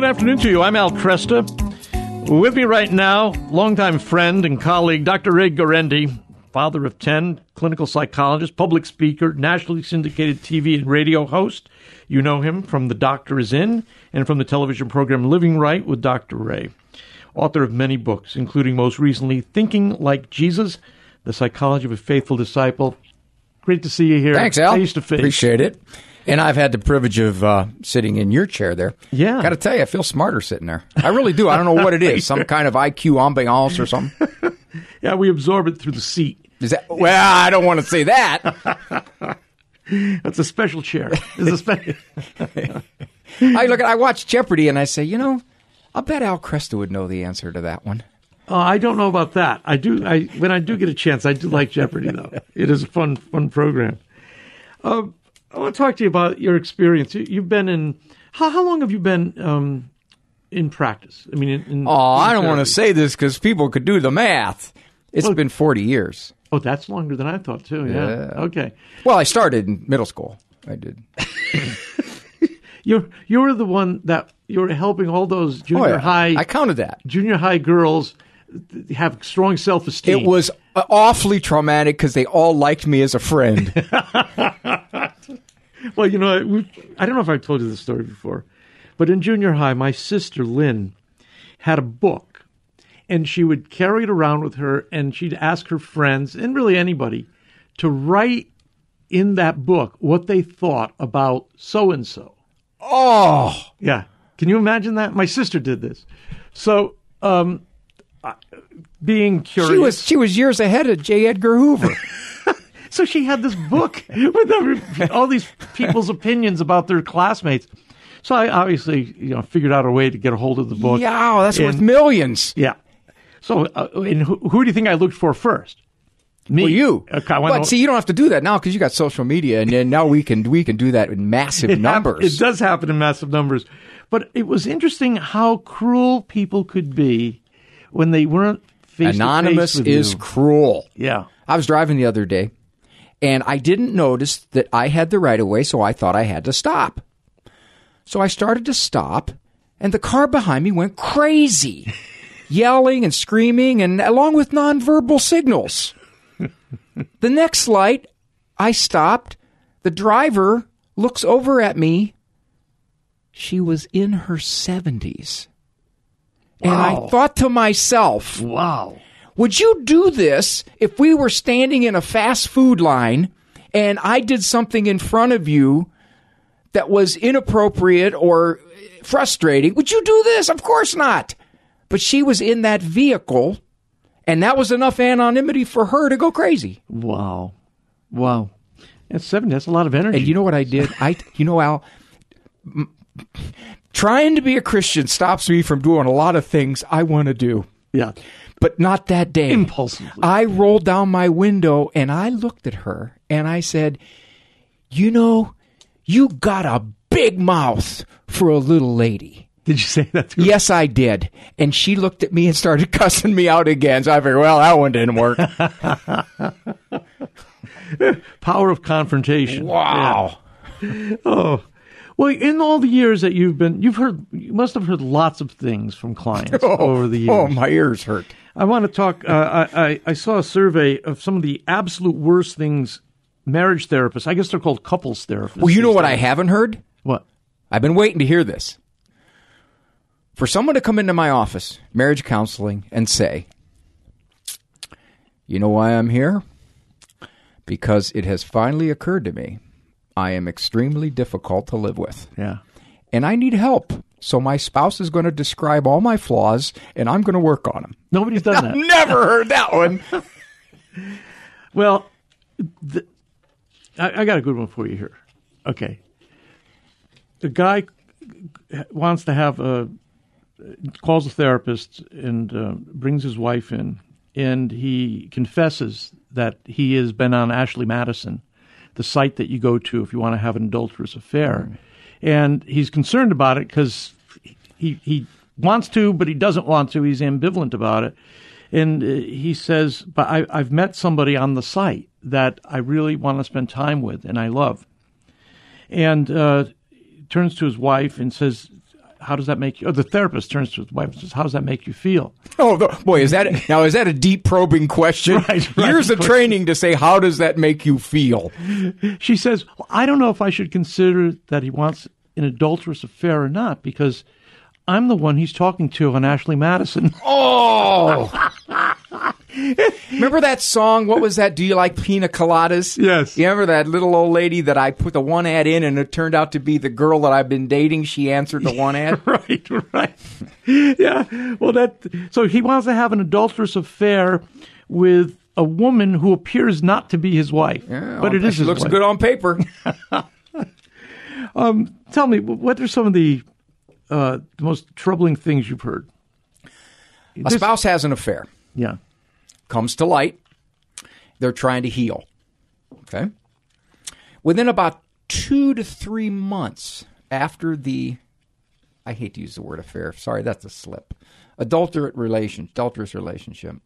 good afternoon to you. I'm Al Kresta. With me right now, longtime friend and colleague, Dr. Ray Guarendi, father of 10, clinical psychologist, public speaker, nationally syndicated TV and radio host. You know him from The Doctor Is In and from the television program Living Right with Dr. Ray. Author of many books, including most recently Thinking Like Jesus, The Psychology of a Faithful Disciple. Great to see you here. Thanks, Al. Face to face. Appreciate it. And I've had the privilege of uh, sitting in your chair there. Yeah. Got to tell you, I feel smarter sitting there. I really do. I don't know what it is. Some kind of IQ ambiance or something. Yeah, we absorb it through the seat. Is that? Well, I don't want to say that. That's a special chair. It's a special. I look at, I watch Jeopardy and I say, you know, I bet Al Kresta would know the answer to that one. Oh, I don't know about that. I do. I when I do get a chance, I do like Jeopardy though. It is a fun, fun program. Uh, I want to talk to you about your experience. You, you've been in. How, how long have you been um, in practice? I mean, in, in Oh, I don't want to say this because people could do the math. It's Well- been 40 years. Oh, that's longer than I thought too. Yeah. Yeah. Okay. Well, I started in middle school. I did. You're you're the one that you're helping all those junior Oh, yeah. high I counted that. junior high girls have strong self esteem. It was uh, awfully traumatic because they all liked me as a friend. Well, you know, I don't know if I've told you this story before, but in junior high, my sister Lynn had a book, and she would carry it around with her, and she'd ask her friends and really anybody to write in that book what they thought about so and so. oh, Yeah, can you imagine that? My sister did this. So, um, I- being curious, she was she was years ahead of J. Edgar Hoover. So she had this book with every, all these people's opinions about their classmates. So I obviously, you know, figured out a way to get a hold of the book. yeah, that's worth millions. Yeah. So, uh, and who, who do you think I looked for first? Me. Well, you. Okay, but o- see, you don't have to do that now because you got social media, and then now we can we can do that in massive it hap- numbers. it does happen in massive numbers. But it was interesting how cruel people could be when they weren't Anonymous to face with is you. cruel. Yeah. I was driving the other day, and I didn't notice that I had the right of way, so I thought I had to stop. So I started to stop, and the car behind me went crazy, yelling and screaming, and along with nonverbal signals. the next light, I stopped. The driver looks over at me. She was in her 70s. And I thought to myself, Wow. would you do this if we were standing in a fast food line and I did something in front of you that was inappropriate or frustrating? Would you do this? Of course not. But she was in that vehicle, and that was enough anonymity for her to go crazy. Wow. Wow. That's seven. That's a lot of energy. And you know what I did? I, you know, Al, trying to be a Christian stops me from doing a lot of things I want to do. yeah. but not that day. Impulsively. I rolled down my window and I looked at her and I said, You know, you got a big mouth for a little lady. Did you say that to her? Yes, I did. And she looked at me and started cussing me out again. So I figured, well, that one didn't work. Power of confrontation. wow. Yeah. Oh. Well, in all the years that you've been, you've heard, you must have heard lots of things from clients over the years. Oh, my ears hurt. I want to talk. Uh, I, I, I saw a survey of some of the absolute worst things marriage therapists. I guess they're called couples therapists. Well, you know what I haven't heard? What? I've been waiting to hear this. For someone to come into my office, marriage counseling, and say, You know why I'm here? Because it has finally occurred to me I am extremely difficult to live with, Yeah. and I need help. So my spouse is going to describe all my flaws, and I'm going to work on them. Nobody's done that. Never heard that one. Well, the, I, I got a good one for you here. Okay. The guy wants to have a calls a therapist and uh, brings his wife in, and he confesses that he has been on Ashley Madison, the site that you go to if you want to have an adulterous affair, and he's concerned about it because he he wants to, but he doesn't want to. He's ambivalent about it, and uh, he says, "But I, I've met somebody on the site that I really want to spend time with and I love," and uh, turns to his wife and says, how does that make you? Or the therapist turns to his wife and says, "How does that make you feel?" Oh the, boy, is that now? Is that a deep probing question? Right, right. Years of training to say, how does that make you feel? She says, well, "I don't know if I should consider that he wants an adulterous affair or not because I'm the one he's talking to on Ashley Madison." Oh. remember that song? What was that? Do you like pina coladas? Yes. You remember that little old lady that I put the one ad in and it turned out to be the girl that I've been dating? She answered the one ad. right, right. Yeah. Well, that so he wants to have an adulterous affair with a woman who appears not to be his wife, but it is his looks wife. good on paper. Um, tell me, what are some of the uh, the most troubling things you've heard? A spouse has an affair. Yeah. comes to light. They're trying to heal. Okay. Within about two to three months after the, I hate to use the word affair. Sorry, that's a slip. Adulterate relation, adulterous relationship.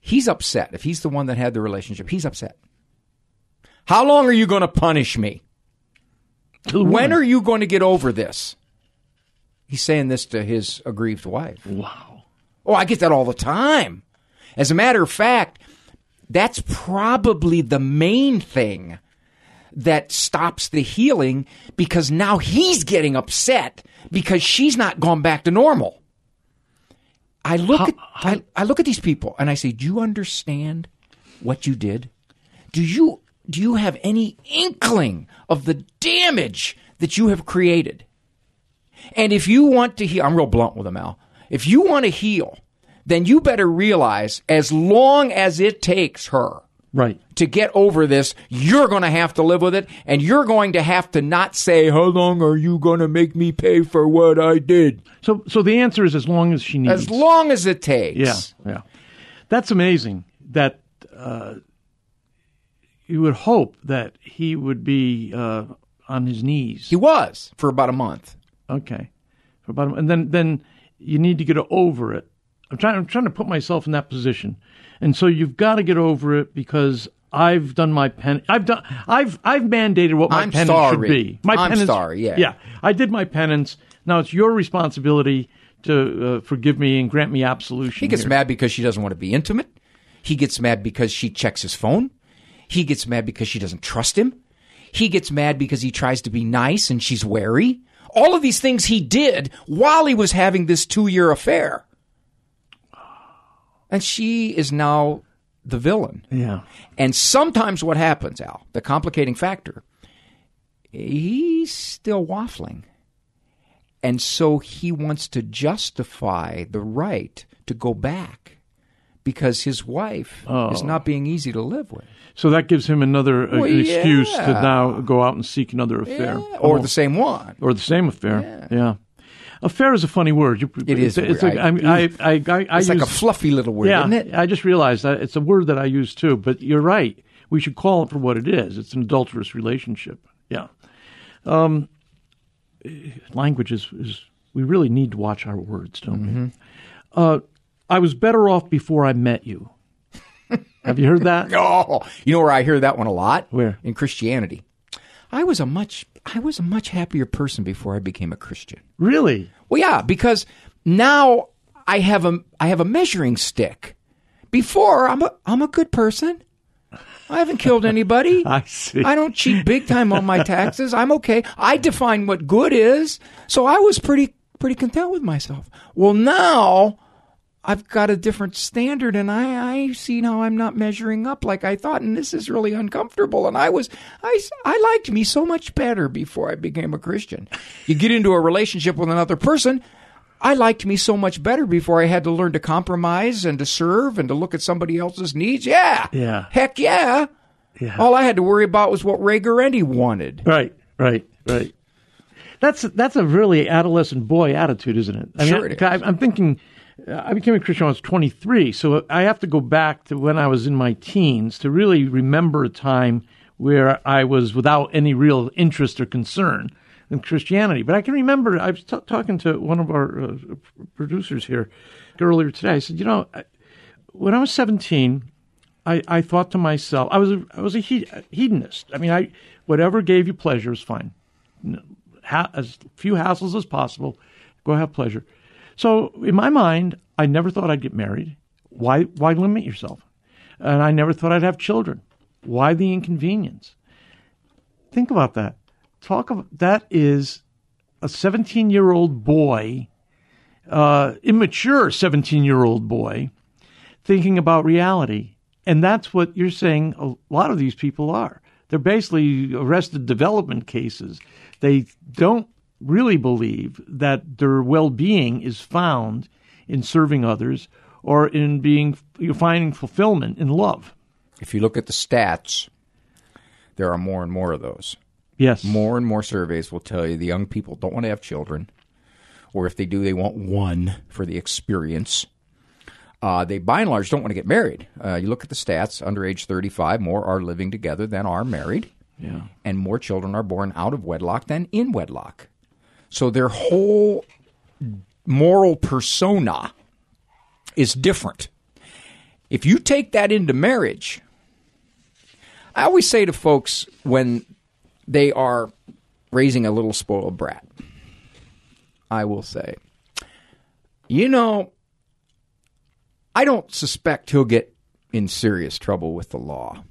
He's upset. If he's the one that had the relationship, he's upset. How long are you going to punish me? When are you going to get over this? He's saying this to his aggrieved wife. Wow. Oh, I get that all the time. As a matter of fact, that's probably the main thing that stops the healing because now he's getting upset because she's not gone back to normal. I look at I, I look at these people and I say, "Do you understand what you did? Do you do you have any inkling of the damage that you have created?" And if you want to heal, I'm real blunt with them, Al. If you want to heal, then you better realize as long as it takes her Right. to get over this, you're going to have to live with it. And you're going to have to not say, How long are you going to make me pay for what I did? So, so the answer is as long as she needs. As long as it takes. Yeah, yeah. That's amazing. That uh, you would hope that he would be uh, on his knees. He was for about a month. Okay, for about and then then you need to get over it. I'm trying. I'm trying to put myself in that position, and so you've got to get over it because I've done my pen. I've done. I've I've mandated what my I'm penance sorry. should be. My I'm penance, sorry, yeah. yeah. I did my penance. Now it's your responsibility to uh, forgive me and grant me absolution. He gets here. mad because she doesn't want to be intimate. He gets mad because she checks his phone. He gets mad because she doesn't trust him. He gets mad because he tries to be nice and she's wary. All of these things he did while he was having this two year affair. And she is now the villain. Yeah. And sometimes what happens, Al, the complicating factor, he's still waffling. And so he wants to justify the right to go back because his wife is not being easy to live with. So that gives him another uh, Well, excuse to now go out and seek another affair, Or Oh. the same one. or the same affair. Yeah. Affair is a funny word. You, It is It's, it's weird. like, I, I, I, a fluffy little word, yeah. isn't it? I just realized that it's a word that I use too. But you're right. We should call it for what it is. It's an adulterous relationship. Yeah. Um, language is, is we really need to watch our words, don't Mm-hmm. we? Uh, I was better off before I met you. Have you heard that? Oh, you know where I hear that one a lot? Where? In Christianity. I was a much I was a much happier person before I became a Christian. Really? Well, yeah, because now I have a I have a measuring stick. Before I'm a I'm a good person. I haven't killed anybody. I see. I don't cheat big time on my taxes. I'm okay. I define what good is, so I was pretty pretty content with myself. Well, now I've got a different standard, and I I see now I'm not measuring up like I thought, and this is really uncomfortable. And I was I I liked me so much better before I became a Christian. You get into a relationship with another person. I liked me so much better before I had to learn to compromise and to serve and to look at somebody else's needs. Yeah. Yeah. Heck yeah. Yeah. All I had to worry about was what Ray Guarendi wanted. Right, right, right. That's that's a really adolescent boy attitude, isn't it? I Sure it I, I'm thinking. I became a Christian when I was 23, so I have to go back to when I was in my teens to really remember a time where I was without any real interest or concern in Christianity. But I can remember I was t- talking to one of our uh, producers here earlier today. I said, you know, when I was 17, I, I thought to myself, I was a, I was a he- hedonist. I mean, I whatever gave you pleasure is fine. ha- as few hassles as possible. Go have pleasure. So in my mind, I never thought I'd get married. Why why limit yourself? And I never thought I'd have children. Why the inconvenience? Think about that. Talk about that is a 17 year old boy, uh, immature 17 year old boy, thinking about reality. And that's what you're saying a lot of these people are. They're basically arrested development cases. They don't really believe that their well being is found in serving others or in being finding fulfillment in love. If you look at the stats, there are more and more of those. Yes. More and more surveys will tell you the young people don't want to have children, or if they do, they want one for the experience. Uh, they, by and large, don't want to get married. Uh, you look at the stats: under age 35, more are living together than are married, Yeah. and more children are born out of wedlock than in wedlock. So their whole moral persona is different. If you take that into marriage, I always say to folks when they are raising a little spoiled brat, I will say, you know, I don't suspect he'll get in serious trouble with the law,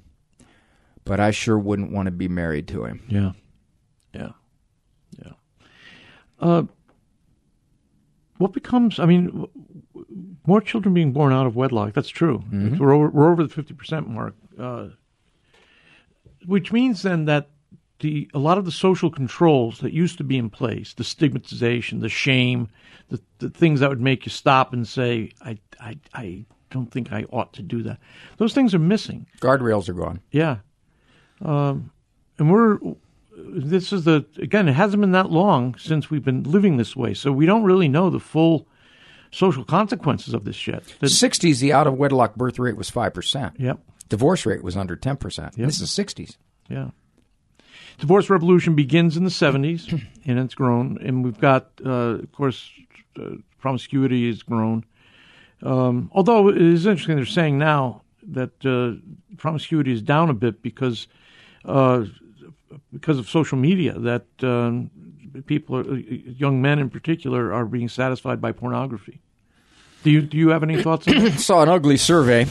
but I sure wouldn't want to be married to him. Yeah. Uh, what becomes, I mean, more children being born out of wedlock, that's true. We're, over, we're over the 50% mark, uh, which means then that the a lot of the social controls that used to be in place, the stigmatization, the shame, the, the things that would make you stop and say, I, I, I don't think I ought to do that, those things are missing. Guardrails are gone. Yeah. Um, and we're, this is the, again, it hasn't been that long since we've been living this way. So we don't really know the full social consequences of this shit. The- 60s, the out of wedlock birth rate was 5%. yep. Divorce rate was under 10%. This is 60s. Yeah. Divorce revolution begins in the 70s, and it's grown. And we've got, uh, of course, uh, promiscuity has grown. Um, although it is interesting, they're saying now that uh, promiscuity is down a bit because uh, because of social media. That um, people, are, young men in particular, are being satisfied by pornography. Do you do you have any thoughts on that? Saw an ugly survey.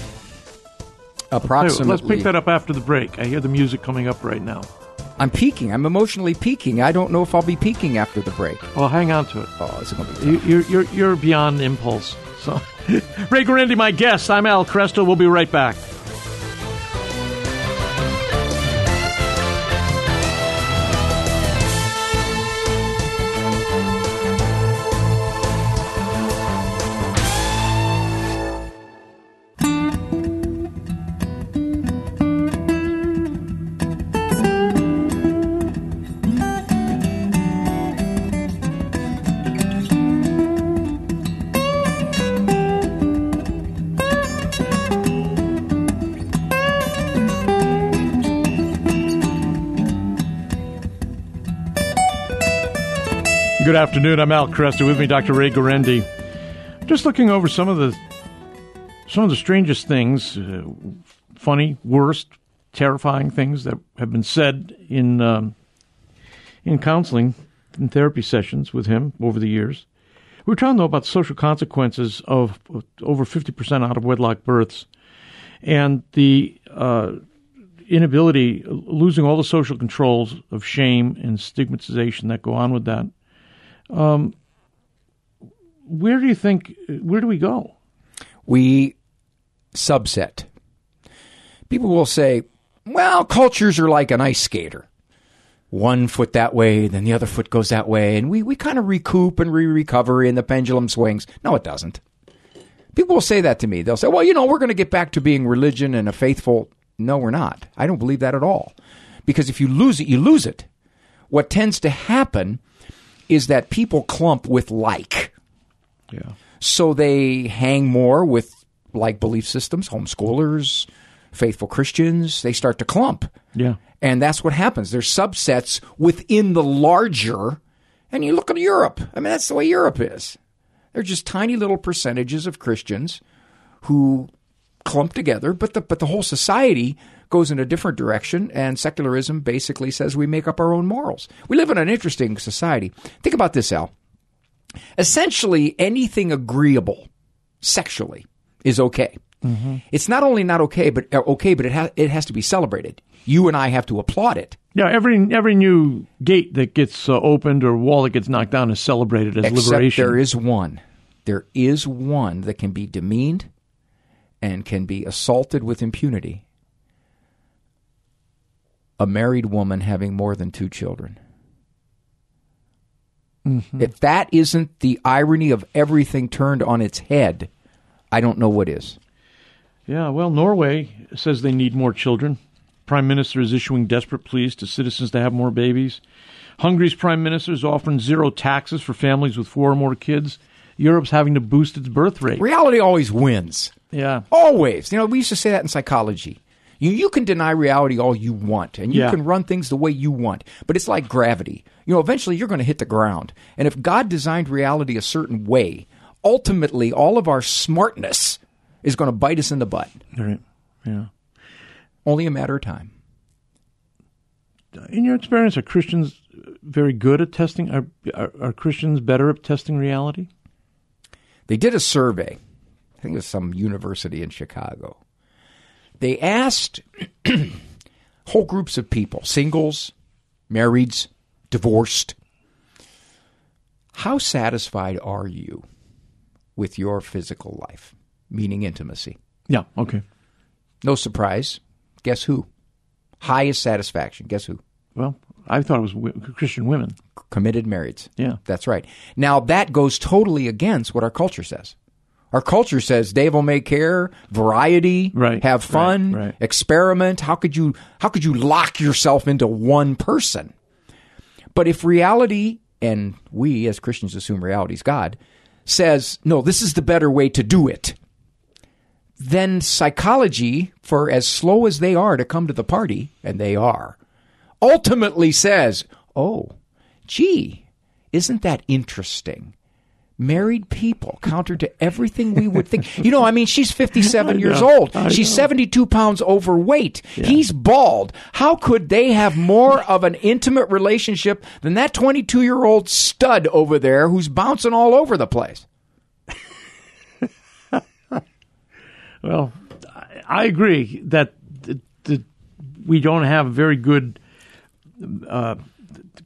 Approximately. Let's pick that up after the break. I hear the music coming up right now. I'm peaking. I'm emotionally peaking. I don't know if I'll be peaking after the break. Well, hang on to it. Oh, it's going to be You, you're, you're, you're beyond impulse. So, Ray Guarendi, my guest. I'm Al Kresta. We'll be right back. Good afternoon. I'm Al Kresta. With me, Dr. Ray Guarendi. Just looking over some of the some of the strangest things, uh, funny, worst, terrifying things that have been said in um, in counseling in therapy sessions with him over the years. We were trying to know about social consequences of over 50% out of wedlock births and the uh, inability, losing all the social controls of shame and stigmatization that go on with that. Um, where do you think, where do we go? we subset. People will say, well, cultures are like an ice skater. One foot that way, then the other foot goes that way, and we, we kind of recoup and re recover and the pendulum swings. No, it doesn't. People will say that to me. They'll say, well, you know, we're going to get back to being religion and a faithful. No, we're not. I don't believe that at all. Because if you lose it, you lose it. What tends to happen is that people clump with like Yeah. so they hang more with like belief systems, homeschoolers, faithful Christians. They start to clump. Yeah. And that's what happens. There's subsets within the larger. And you look at Europe. I mean, that's the way Europe is. They're just tiny little percentages of Christians who clump together, but the but the whole society goes in a different direction, and secularism basically says we make up our own morals. We live in an interesting society. Think about this, Al. Essentially, anything agreeable sexually is okay. It's not only not okay, but uh, okay, but it ha- it has to be celebrated. You and I have to applaud it. Yeah, every every new gate that gets uh, opened or wall that gets knocked down is celebrated as Except liberation. there is one. There is one that can be demeaned and can be assaulted with impunity. A married woman having more than two children. Mm-hmm. If that isn't the irony of everything turned on its head, I don't know what is. Yeah, well, Norway says they need more children. Prime Minister is issuing desperate pleas to citizens to have more babies. Hungary's prime minister is offering zero taxes for families with four or more kids. Europe's having to boost its birth rate. Reality always wins. Yeah. Always. You know, we used to say that in psychology. You, you can deny reality all you want, and you Yeah. can run things the way you want, but it's like gravity. You know, eventually you're going to hit the ground. And if God designed reality a certain way, ultimately all of our smartness is going to bite us in the butt. Right. Yeah. Only a matter of time. In your experience, are Christians very good at testing? Are, are, are Christians better at testing reality? They did a survey. I think it was some university in Chicago. They asked whole groups of people, singles, marrieds, divorced, how satisfied are you with your physical life, meaning intimacy? Yeah. Okay. No surprise. Guess who? Highest satisfaction. Guess who? Well, I thought it was Christian women. Committed marrieds. Yeah. That's right. Now that goes totally against what our culture says. Our culture says devil may care, variety, Right, have fun, right, right. experiment. How could you how could you lock yourself into one person? But if reality and we as Christians assume reality is God says, no, this is the better way to do it. Then psychology, for as slow as they are to come to the party, and they are, ultimately says, oh, gee, isn't that interesting? Married people, counter to everything we would think. You know, I mean, she's 57 years old. She's know. 72 pounds overweight. He's bald. How could they have more of an intimate relationship than that 22 year old stud over there who's bouncing all over the place? Well, I, agree that th- th- we don't have very good uh,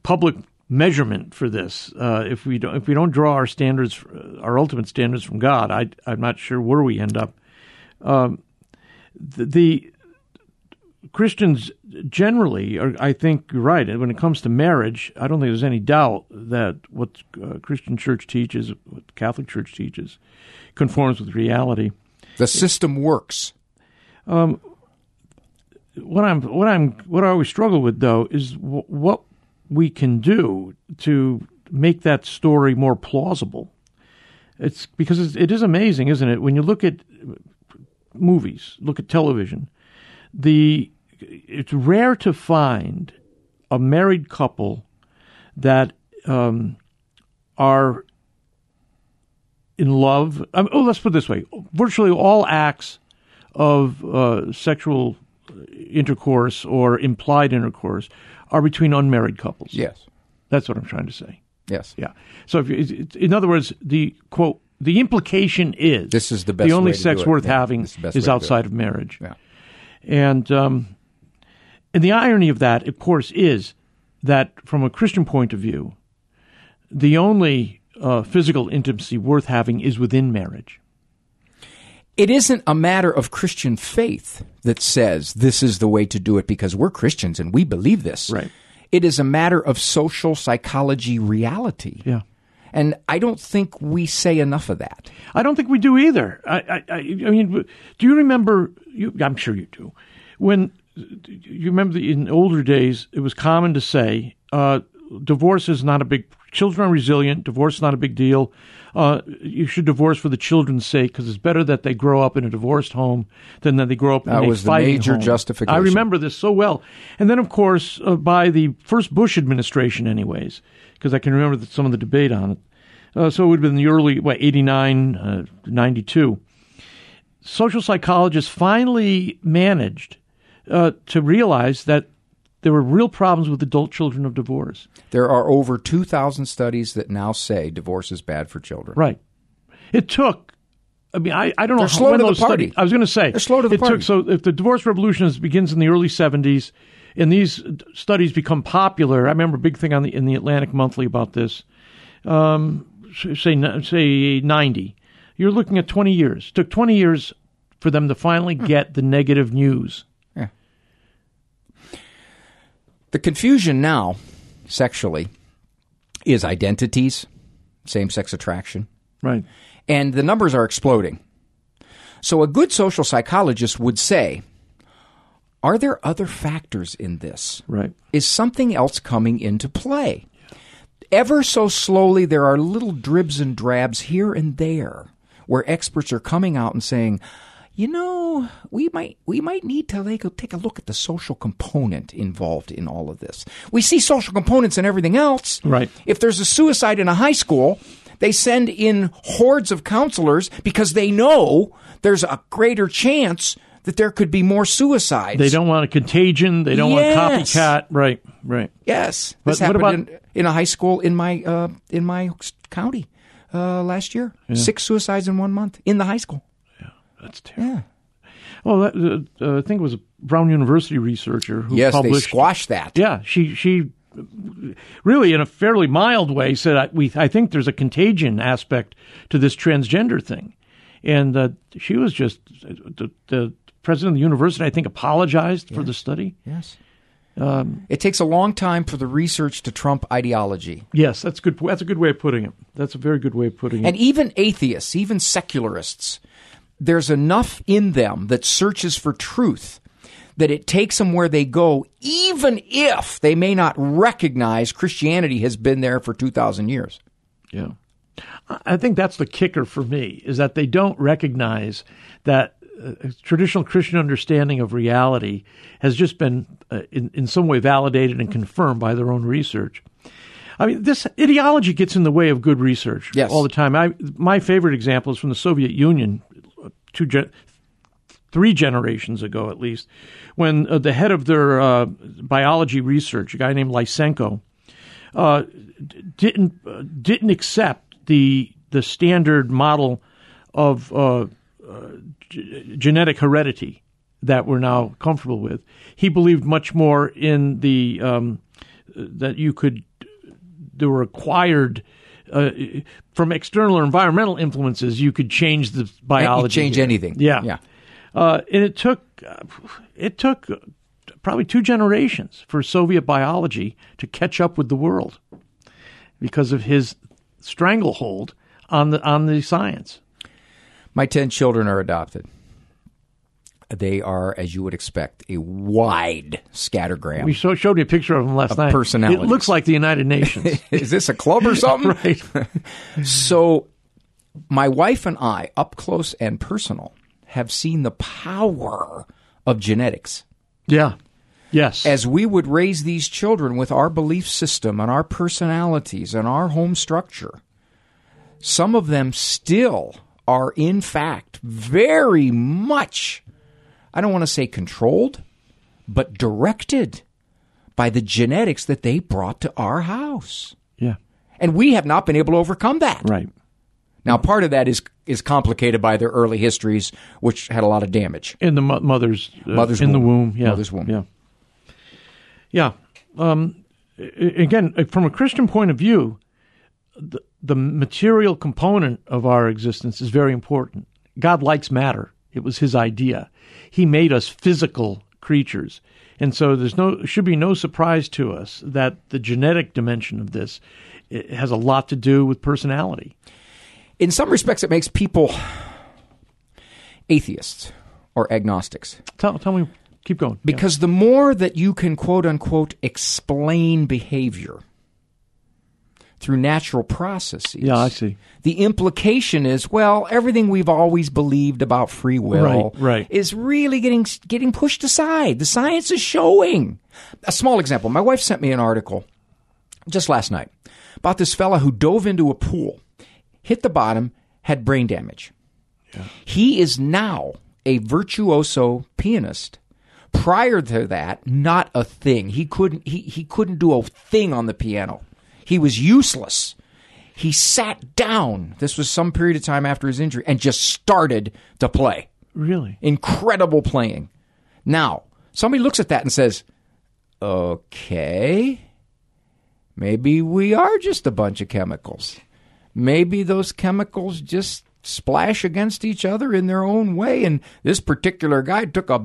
public measurement for this. Uh, if we don't, if we don't draw our standards, our ultimate standards from God, I, I'm not sure where we end up. Um, the, the Christians generally, are, I think you're right. When it comes to marriage, I don't think there's any doubt that what uh, Christian Church teaches, what Catholic Church teaches, conforms with reality. The system works. what I'm what I'm what I always struggle with though is what we can do to make that story more plausible. It's because it's, it is amazing, isn't it? When you look at movies, look at television, the it's rare to find a married couple that um, are in love. I mean, oh, let's put it this way: virtually all acts of uh, sexual intercourse or implied intercourse are between unmarried couples. Yes. That's what I'm trying to say. Yes. Yeah. So, if you, in other words, the quote, the implication is This is the best The only sex worth Yeah, having is is way to do outside of marriage. Yeah. And um, and the irony of that, of course, is that from a Christian point of view, the only uh, physical intimacy worth having is within marriage. It isn't a matter of Christian faith that says this is the way to do it because we're Christians and we believe this. Right. It is a matter of social psychology reality. Yeah. And I don't think we say enough of that. I don't think we do either. I, I, I, mean, do you remember? You, I'm sure you do. When you remember the, in older days, it was common to say, uh, "Divorce is not a big. Children are resilient. Divorce is not a big deal. Uh, you should divorce for the children's sake because it's better that they grow up in a divorced home than that they grow up That in a was the fighting major home. justification. I remember this so well. And then, of course, uh, by the first Bush administration, anyways, because I can remember the, some of the debate on it. Uh, so it would have been the early, what, 89, uh, 92. Social psychologists finally managed uh, to realize that there were real problems with adult children of divorce. There are over 2,000 studies that now say divorce is bad for children. Right. It took. I mean, I, I don't know They're how, slow when to the those party. studies. I was going to say They're slow to the it party. Took, so if the divorce revolution is, begins in the early '70s, and these studies become popular, I remember a big thing on the in the Atlantic Monthly about this. Um, say say '90, you're looking at 20 years. It took 20 years for them to finally Hmm. get the negative news. The confusion now, sexually, is identities, same sex attraction, Right. and the numbers are exploding. So a good social psychologist would say, are there other factors in this? Right. Is something else coming into play? Ever so slowly, there are little dribs and drabs here and there where experts are coming out and saying, you know, we might we might need to take a, take a look at the social component involved in all of this. We see social components in everything else. Right. If there's a suicide in a high school, they send in hordes of counselors because they know there's a greater chance that there could be more suicides. They don't want a contagion. They don't Yes. want copycat. Right. Right. Yes, But this happened about- in, in a high school in my uh, in my county uh, last year. Six suicides in one month in the high school. That's terrible. Yeah. Well, that, uh, I think it was a Brown University researcher who Yes, they squashed that. Yeah, she she really, in a fairly mild way, said, I, "We I think there's a contagion aspect to this transgender thing," and uh, she was just the, the president of the university. I think apologized for the study. Yes. Um, it takes a long time for the research to trump ideology. Yes, that's good. That's a good way of putting it. That's a very good way of putting it. And even atheists, even secularists, there's enough in them that searches for truth that it takes them where they go, even if they may not recognize Christianity has been there for 2,000 years. Yeah. I- I think that's the kicker for me is that they don't recognize that uh, a traditional Christian understanding of reality has just been uh, in, in some way validated and confirmed by their own research. I mean, this ideology gets in the way of good research Yes. all the time. I, my favorite example is from the Soviet Union, two gen- three generations ago at least, when uh, the head of their uh, biology research, a guy named Lysenko, uh, didn't uh, didn't accept the the standard model of uh, uh, g- genetic heredity that we're now comfortable with. He believed much more in the um, that you could there were acquired. Uh, from external or environmental influences, you could change the biology. change here. anything. Yeah, Yeah. Uh, and it took uh, it took probably two generations for Soviet biology to catch up with the world because of his stranglehold on the on the science. My 10 children are adopted. They are, as you would expect, a wide scattergram. We show, showed you a picture of them last night. personalities. It looks like the United Nations. Is this a club or something? right. So, my wife and I, up close and personal, have seen the power of genetics. Yeah. Yes. As we would raise these children with our belief system and our personalities and our home structure, some of them still are, in fact, very much, I don't want to say controlled, but directed by the genetics that they brought to our house. yeah. And we have not been able to overcome that. Right. Now, part of that is is complicated by their early histories, which had a lot of damage. In the mo- mother's uh, Mother's in the womb. womb. Yeah. Mother's womb. Yeah. Yeah. Um, again, uh, from a Christian point of view, the, the material component of our existence is very important. God likes matter. It was his idea. He made us physical creatures. And so there's no should be no surprise to us that the genetic dimension of this has a lot to do with personality. In some respects, it makes people atheists or agnostics Tell, tell me, keep going. because the more that you can quote unquote explain behavior through natural processes, Yeah, I see. the implication is well everything we've always believed about free will Right, right. is really getting getting pushed aside the science is showing a small example my wife sent me an article just last night about this fella who dove into a pool hit the bottom had brain damage he is now a virtuoso pianist Prior to that, not a thing. He couldn't he, he couldn't do a thing on the piano. He was useless. He sat down. This was some period of time after his injury and just started to play. Really? Incredible playing. Now, somebody looks at that and says, "Okay, maybe we are just a bunch of chemicals. Maybe those chemicals just splash against each other in their own way and this particular guy took a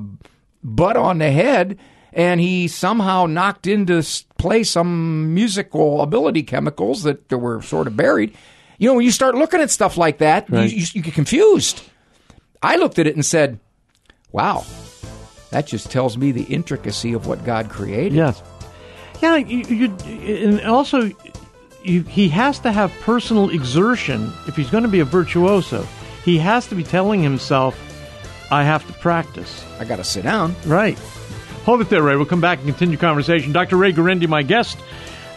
butt on the head and he somehow knocked into play some musical ability chemicals that were sort of buried. You know, when you start looking at stuff like that, Right. you, you, you get confused. I looked at it and said, wow, that just tells me the intricacy of what God created. Yes. Yeah, you, you, and also, you, he has to have personal exertion if he's going to be a virtuoso. He has to be telling himself, I have to practice. I got to sit down. Right. Hold it there, Ray. We'll come back and continue conversation. Dr. Ray Guarendi, my guest.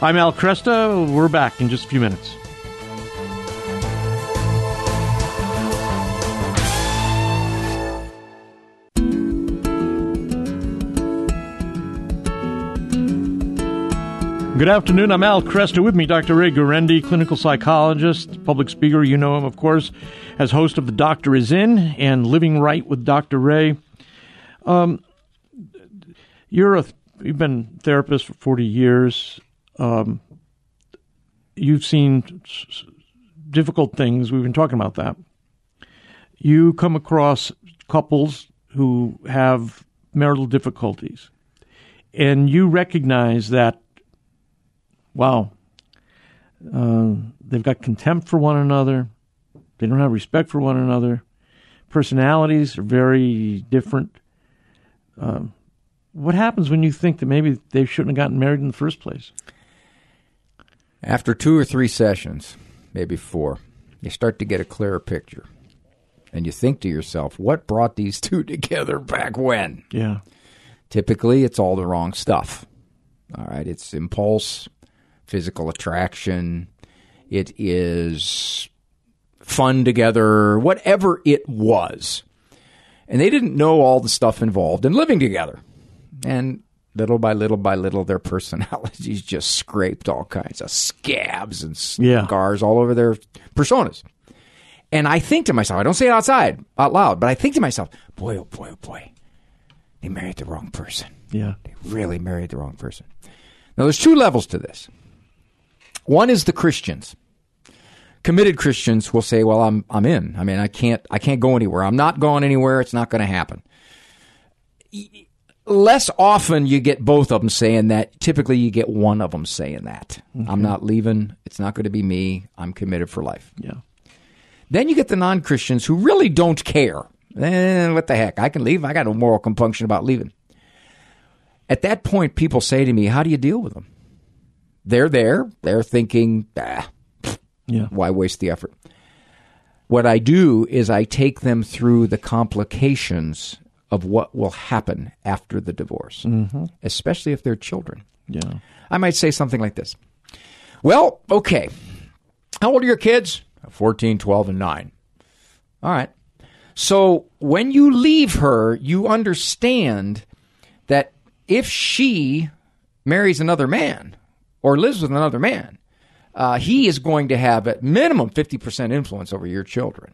I'm Al Kresta. We're back in just a few minutes. Good afternoon. I'm Al Kresta. With me, Dr. Ray Guarendi, clinical psychologist, public speaker. You know him, of course, as host of The Doctor Is In and Living Right with Dr. Ray. Um, you're a you've been a therapist for 40 years. Um, you've seen difficult things. We've been talking about that. You come across couples who have marital difficulties, and you recognize that wow, uh, they've got contempt for one another. They don't have respect for one another. Personalities are very different. Um, what happens when you think that maybe they shouldn't have gotten married in the first place? After two or three sessions, maybe four, you start to get a clearer picture. And you think to yourself, what brought these two together back when? Yeah. Typically, it's all the wrong stuff. All right, it's impulse, physical attraction, it is fun together, whatever it was. And they didn't know all the stuff involved in living together. And little by little by little, their personalities just scraped all kinds of scabs and Yeah. scars all over their personas. And I think to myself, I don't say it outside, out loud, but I think to myself, boy, oh boy, oh boy, they married the wrong person. Yeah. They really married the wrong person. Now, there's two levels to this. One is the Christians. Committed Christians will say, "Well, I'm I'm in. I mean, I can't I can't go anywhere. I'm not going anywhere. It's not going to happen." Less often you get both of them saying that. Typically, you get one of them saying that. I'm not leaving. It's not going to be me. I'm committed for life. Yeah. Then you get the non Christians who really don't care. Eh, what the heck? I can leave. I got no moral compunction about leaving. At that point, people say to me, How do you deal with them? They're there. They're thinking, ah, Yeah. why waste the effort? What I do is I take them through the complications of what will happen after the divorce, especially if they're children. Yeah. I might say something like this Well, okay. How old are your kids? 14, 12, and 9. All right. So when you leave her, you understand that if she marries another man or lives with another man, uh, he is going to have at minimum 50% influence over your children.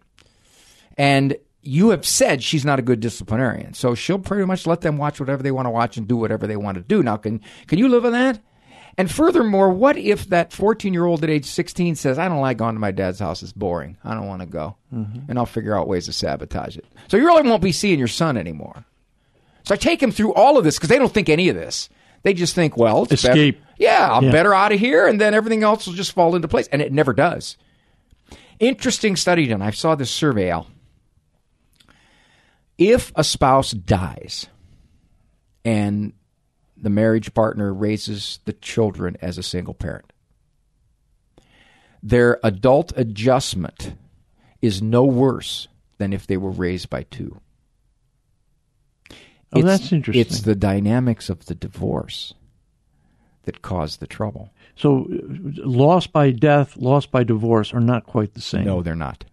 And you have said she's not a good disciplinarian. So she'll pretty much let them watch whatever they want to watch and do whatever they want to do. Now, can, can you live with that? And furthermore, what if that 14 year old at age 16 says, I don't like going to my dad's house, it's boring. I don't want to go. Mm-hmm. And I'll figure out ways to sabotage it. So you really won't be seeing your son anymore. So I take him through all of this because they don't think any of this. They just think, well, it's better- Escape. Yeah, I'm Yeah. better out of here, and then everything else will just fall into place. And it never does. Interesting study done. I saw this survey, Al. If a spouse dies and the marriage partner raises the children as a single parent, their adult adjustment is no worse than if they were raised by two. Oh, It's- that's interesting. It's the dynamics of the divorce that cause the trouble. So, uh, loss by death, loss by divorce are not quite the same. No, they're not.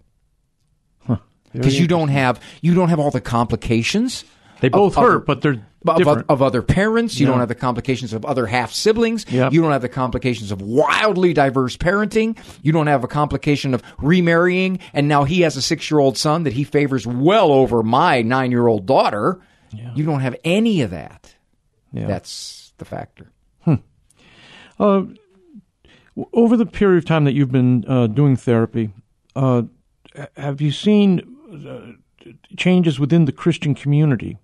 Because you don't have you don't have all the complications. They both of- of- hurt, but they're of, different. of other parents. You Yeah. don't have the complications of other half siblings. Yep. You don't have the complications of wildly diverse parenting. You don't have a complication of remarrying. And now he has a six year old son that he favors well over my nine year old daughter. Yeah. You don't have any of that. Yeah. That's the factor. Hmm. Uh, over the period of time that you've been uh, doing therapy, uh, have you seen Uh, changes within the Christian community?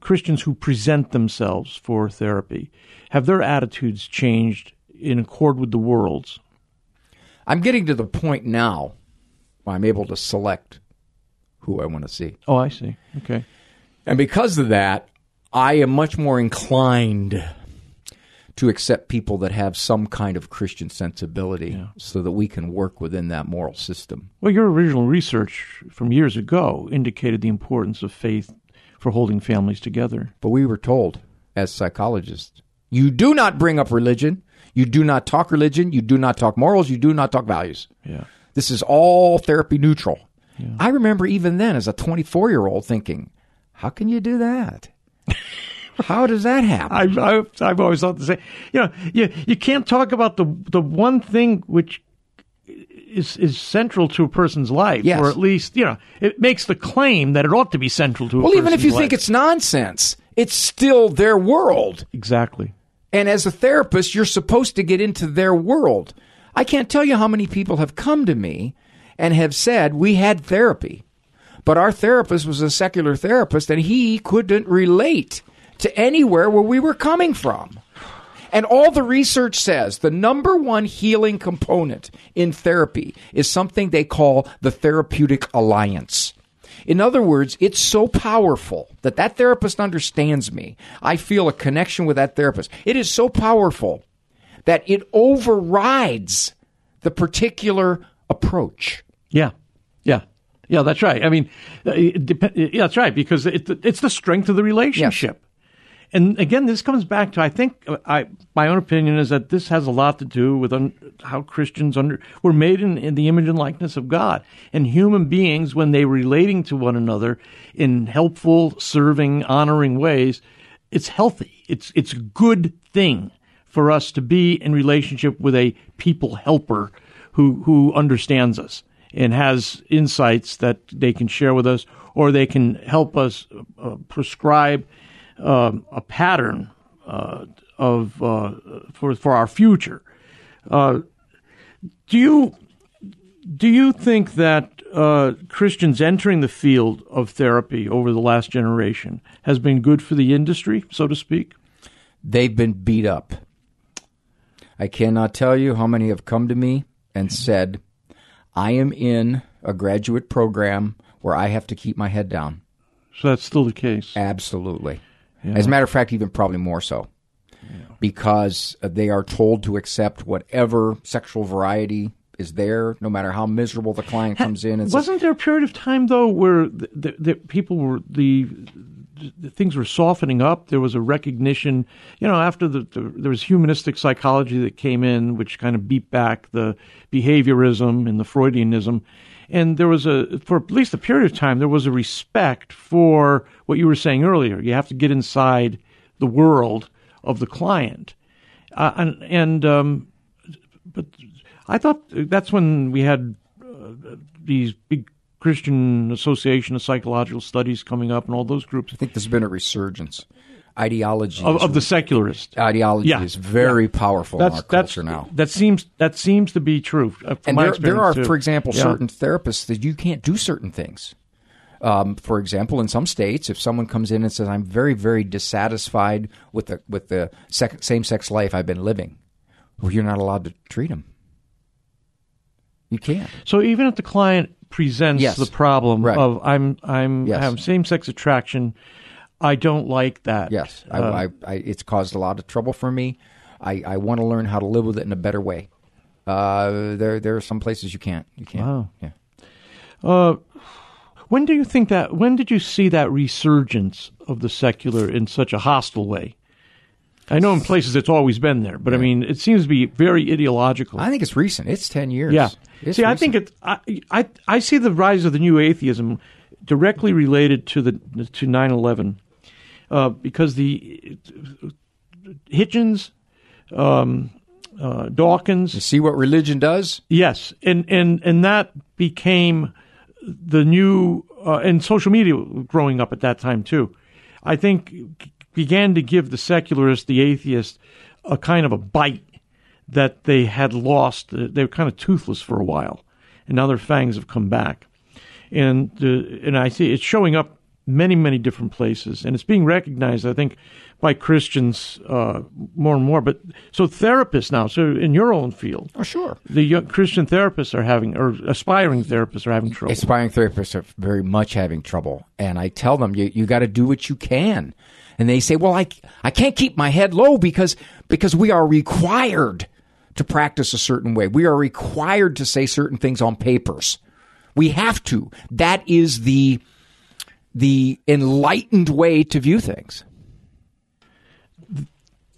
Christians who present themselves for therapy, have their attitudes changed in accord with the world's? I'm getting to the point now where I'm able to select who I want to see. Oh, I see. Okay. And because of that, I am much more inclined to accept people that have some kind of Christian sensibility so that we can work within that moral system. Well, your original research from years ago indicated the importance of faith for holding families together. But we were told as psychologists, you do not bring up religion, you do not talk religion, you do not talk morals, you do not talk values. Yeah. This is all therapy neutral. I remember even then as a 24 year old thinking, how can you do that? how does that happen? I've, I've, I've always thought the same. You know, you, you can't talk about the the one thing which is is central to a person's life, Yes. or at least you know it makes the claim that it ought to be central to. A well, even if you life. think it's nonsense, it's still their world. exactly. And as a therapist, you're supposed to get into their world. I can't tell you how many people have come to me and have said, We had therapy, but our therapist was a secular therapist and he couldn't relate to anywhere where we were coming from. And all the research says the number one healing component in therapy is something they call the therapeutic alliance. In other words, it's so powerful that that therapist understands me. I feel a connection with that therapist. It is so powerful that it overrides the particular approach. Yeah, yeah, yeah. That's right. I mean, uh, it dep- yeah, that's right because it, it's the strength of the relationship. And again, this comes back to I think I my own opinion is that this has a lot to do with un, how Christians under were made in, in the image and likeness of God, and human beings when they relating to one another in helpful, serving, honoring ways, it's healthy. It's it's a good thing for us to be in relationship with a people helper who who understands us and has insights that they can share with us, or they can help us uh, prescribe um, a pattern uh, of uh, for for our future. Uh, do you do you think that uh, Christians entering the field of therapy over the last generation has been good for the industry, so to speak? They've been beat up. I cannot tell you how many have come to me and said, I am in a graduate program where I have to keep my head down. So that's still the case. Absolutely. As a matter of fact, even probably more so. Because uh, they are told to accept whatever sexual variety is there, no matter how miserable the client comes in. And Wasn't there a period of time though where the, the, the people were the, the things were softening up? There was a recognition, you know, after the, the there was humanistic psychology that came in, which kind of beat back the behaviorism and the Freudianism, and there was a for at least a period of time there was a respect for what you were saying earlier. You have to get inside the world of the client, uh, and and um, but I thought that's when we had uh, these big Christian Association of Psychological Studies coming up, and all those groups I think there's been a resurgence. Ideology of, of the secularist. ideology Yeah. is very powerful in our that's culture now. that seems that seems to be true. uh, and there, there are, too. for example, Yeah. certain therapists that you can't do certain things. Um, for example, in some states, if someone comes in and says, "I'm very, very dissatisfied with the with the sec- same-sex life I've been living," well, you're not allowed to treat them. You can't. So even if the client presents Yes. the problem Right. of I'm I'm Yes. have same sex attraction, I don't like that. Yes, Uh, I, I, I, it's caused a lot of trouble for me. I, I want to learn how to live with it in a better way. Uh, there, there are some places you can't. You can't. Wow. Yeah. Uh, when do you think that? When did you see that resurgence of the secular in such a hostile way? I know in places it's always been there, but I mean, it seems to be very ideological. I think it's recent. It's ten years. yeah. It's see, I think it. I, I I see the rise of the new atheism directly related to the to 9/11. Uh, because the Hitchens, um, uh, Dawkins, You see what religion does? Yes, and and and that became the new uh, and social media growing up at that time too. I think began to give the secularist, the atheist, a kind of a bite that they had lost. They were kind of toothless for a while, and now their fangs have come back. And uh, and I see it's showing up many many different places, and it's being recognized. I think by Christians uh, more and more. But so therapists now, so in your own field, Oh, sure. the young Christian therapists are having, or aspiring therapists are having trouble. Aspiring therapists are very much having trouble. And I tell them, you, you got to do what you can. And they say, well, I, I can't keep my head low because, because we are required to practice a certain way. We are required to say certain things on papers. We have to. That is the, the enlightened way to view things.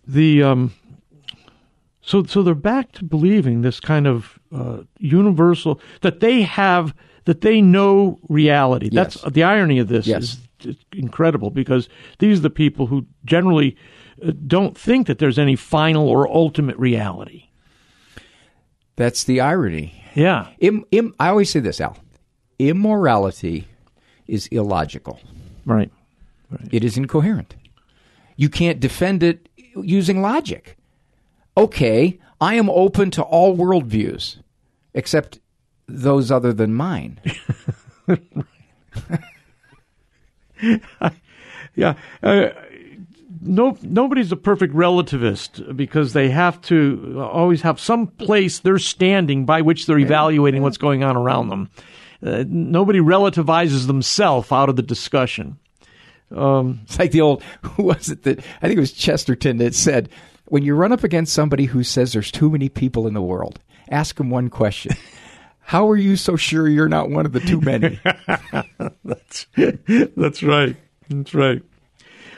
the um, so so they're back to believing this kind of uh, universal that they have that they know reality. That's Yes. the irony of this Yes. is incredible because these are the people who generally uh, don't think that there's any final or ultimate reality. That's the irony. Yeah, Im, im, I always say this, Al. Immorality is illogical. right. It is incoherent. You can't defend it using logic. Okay, I am open to all worldviews, except those other than mine. Yeah. Uh, no, nobody's a perfect relativist because they have to always have some place they're standing by which they're evaluating what's going on around them. Uh, nobody relativizes themselves out of the discussion. It's like the old, who was it that, I think it was Chesterton that said, when you run up against somebody who says there's too many people in the world, ask them one question. How are you so sure you're not one of the too many? That's that's right. That's right.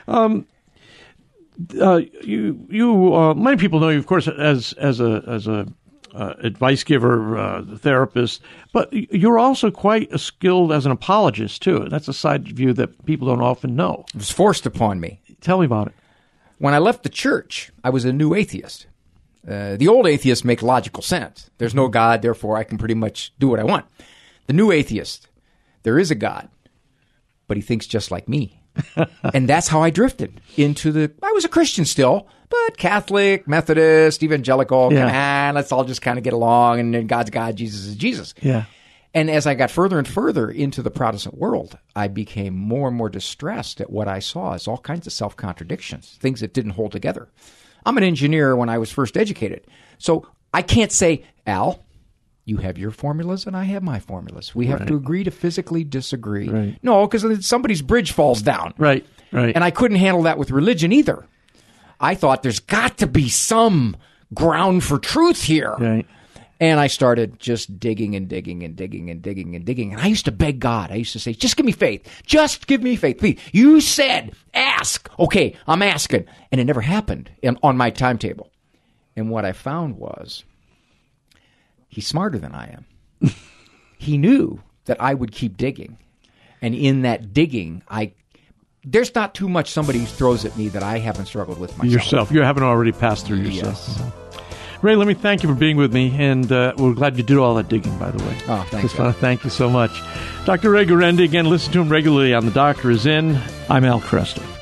Um, uh, you you uh, many people know you, of course, as as a as a uh, advice giver, uh, therapist, but you're also quite a skilled as an apologist too. That's a side view that people don't often know. It was forced upon me. Tell me about it. When I left the church, I was a new atheist. Uh, the old atheists make logical sense. There's no God, therefore I can pretty much do what I want. The new atheist, there is a God, but he thinks just like me. and that's how I drifted into the. I was a Christian still, but Catholic, Methodist, evangelical. Yeah. Yeah. let's all just kind of get along, and then God's God, Jesus is Jesus. Yeah. And as I got further and further into the Protestant world, I became more and more distressed at what I saw as all kinds of self contradictions, things that didn't hold together. I'm an engineer when I was first educated. So I can't say, Al, you have your formulas and I have my formulas. We have to agree to physically disagree. Right. No, because somebody's bridge falls down. Right. Right. And I couldn't handle that with religion either. I thought there's got to be some ground for truth here. right. And I started just digging and digging and digging and digging and digging. And I used to beg God. I used to say, just give me faith. Just give me faith. Please. You said, ask. Okay, I'm asking. And it never happened in, on my timetable. And what I found was he's smarter than I am. he knew that I would keep digging. And in that digging, I there's not too much somebody throws at me that I haven't struggled with myself. yourself. You haven't already passed through yourself. Yes. Ray, let me thank you for being with me, and uh, we're glad you did all that digging, by the way. Oh, thanks, Just want to thank you so much. Dr. Ray Guarendi, again, listen to him regularly on The Doctor Is In. I'm Al Kresta.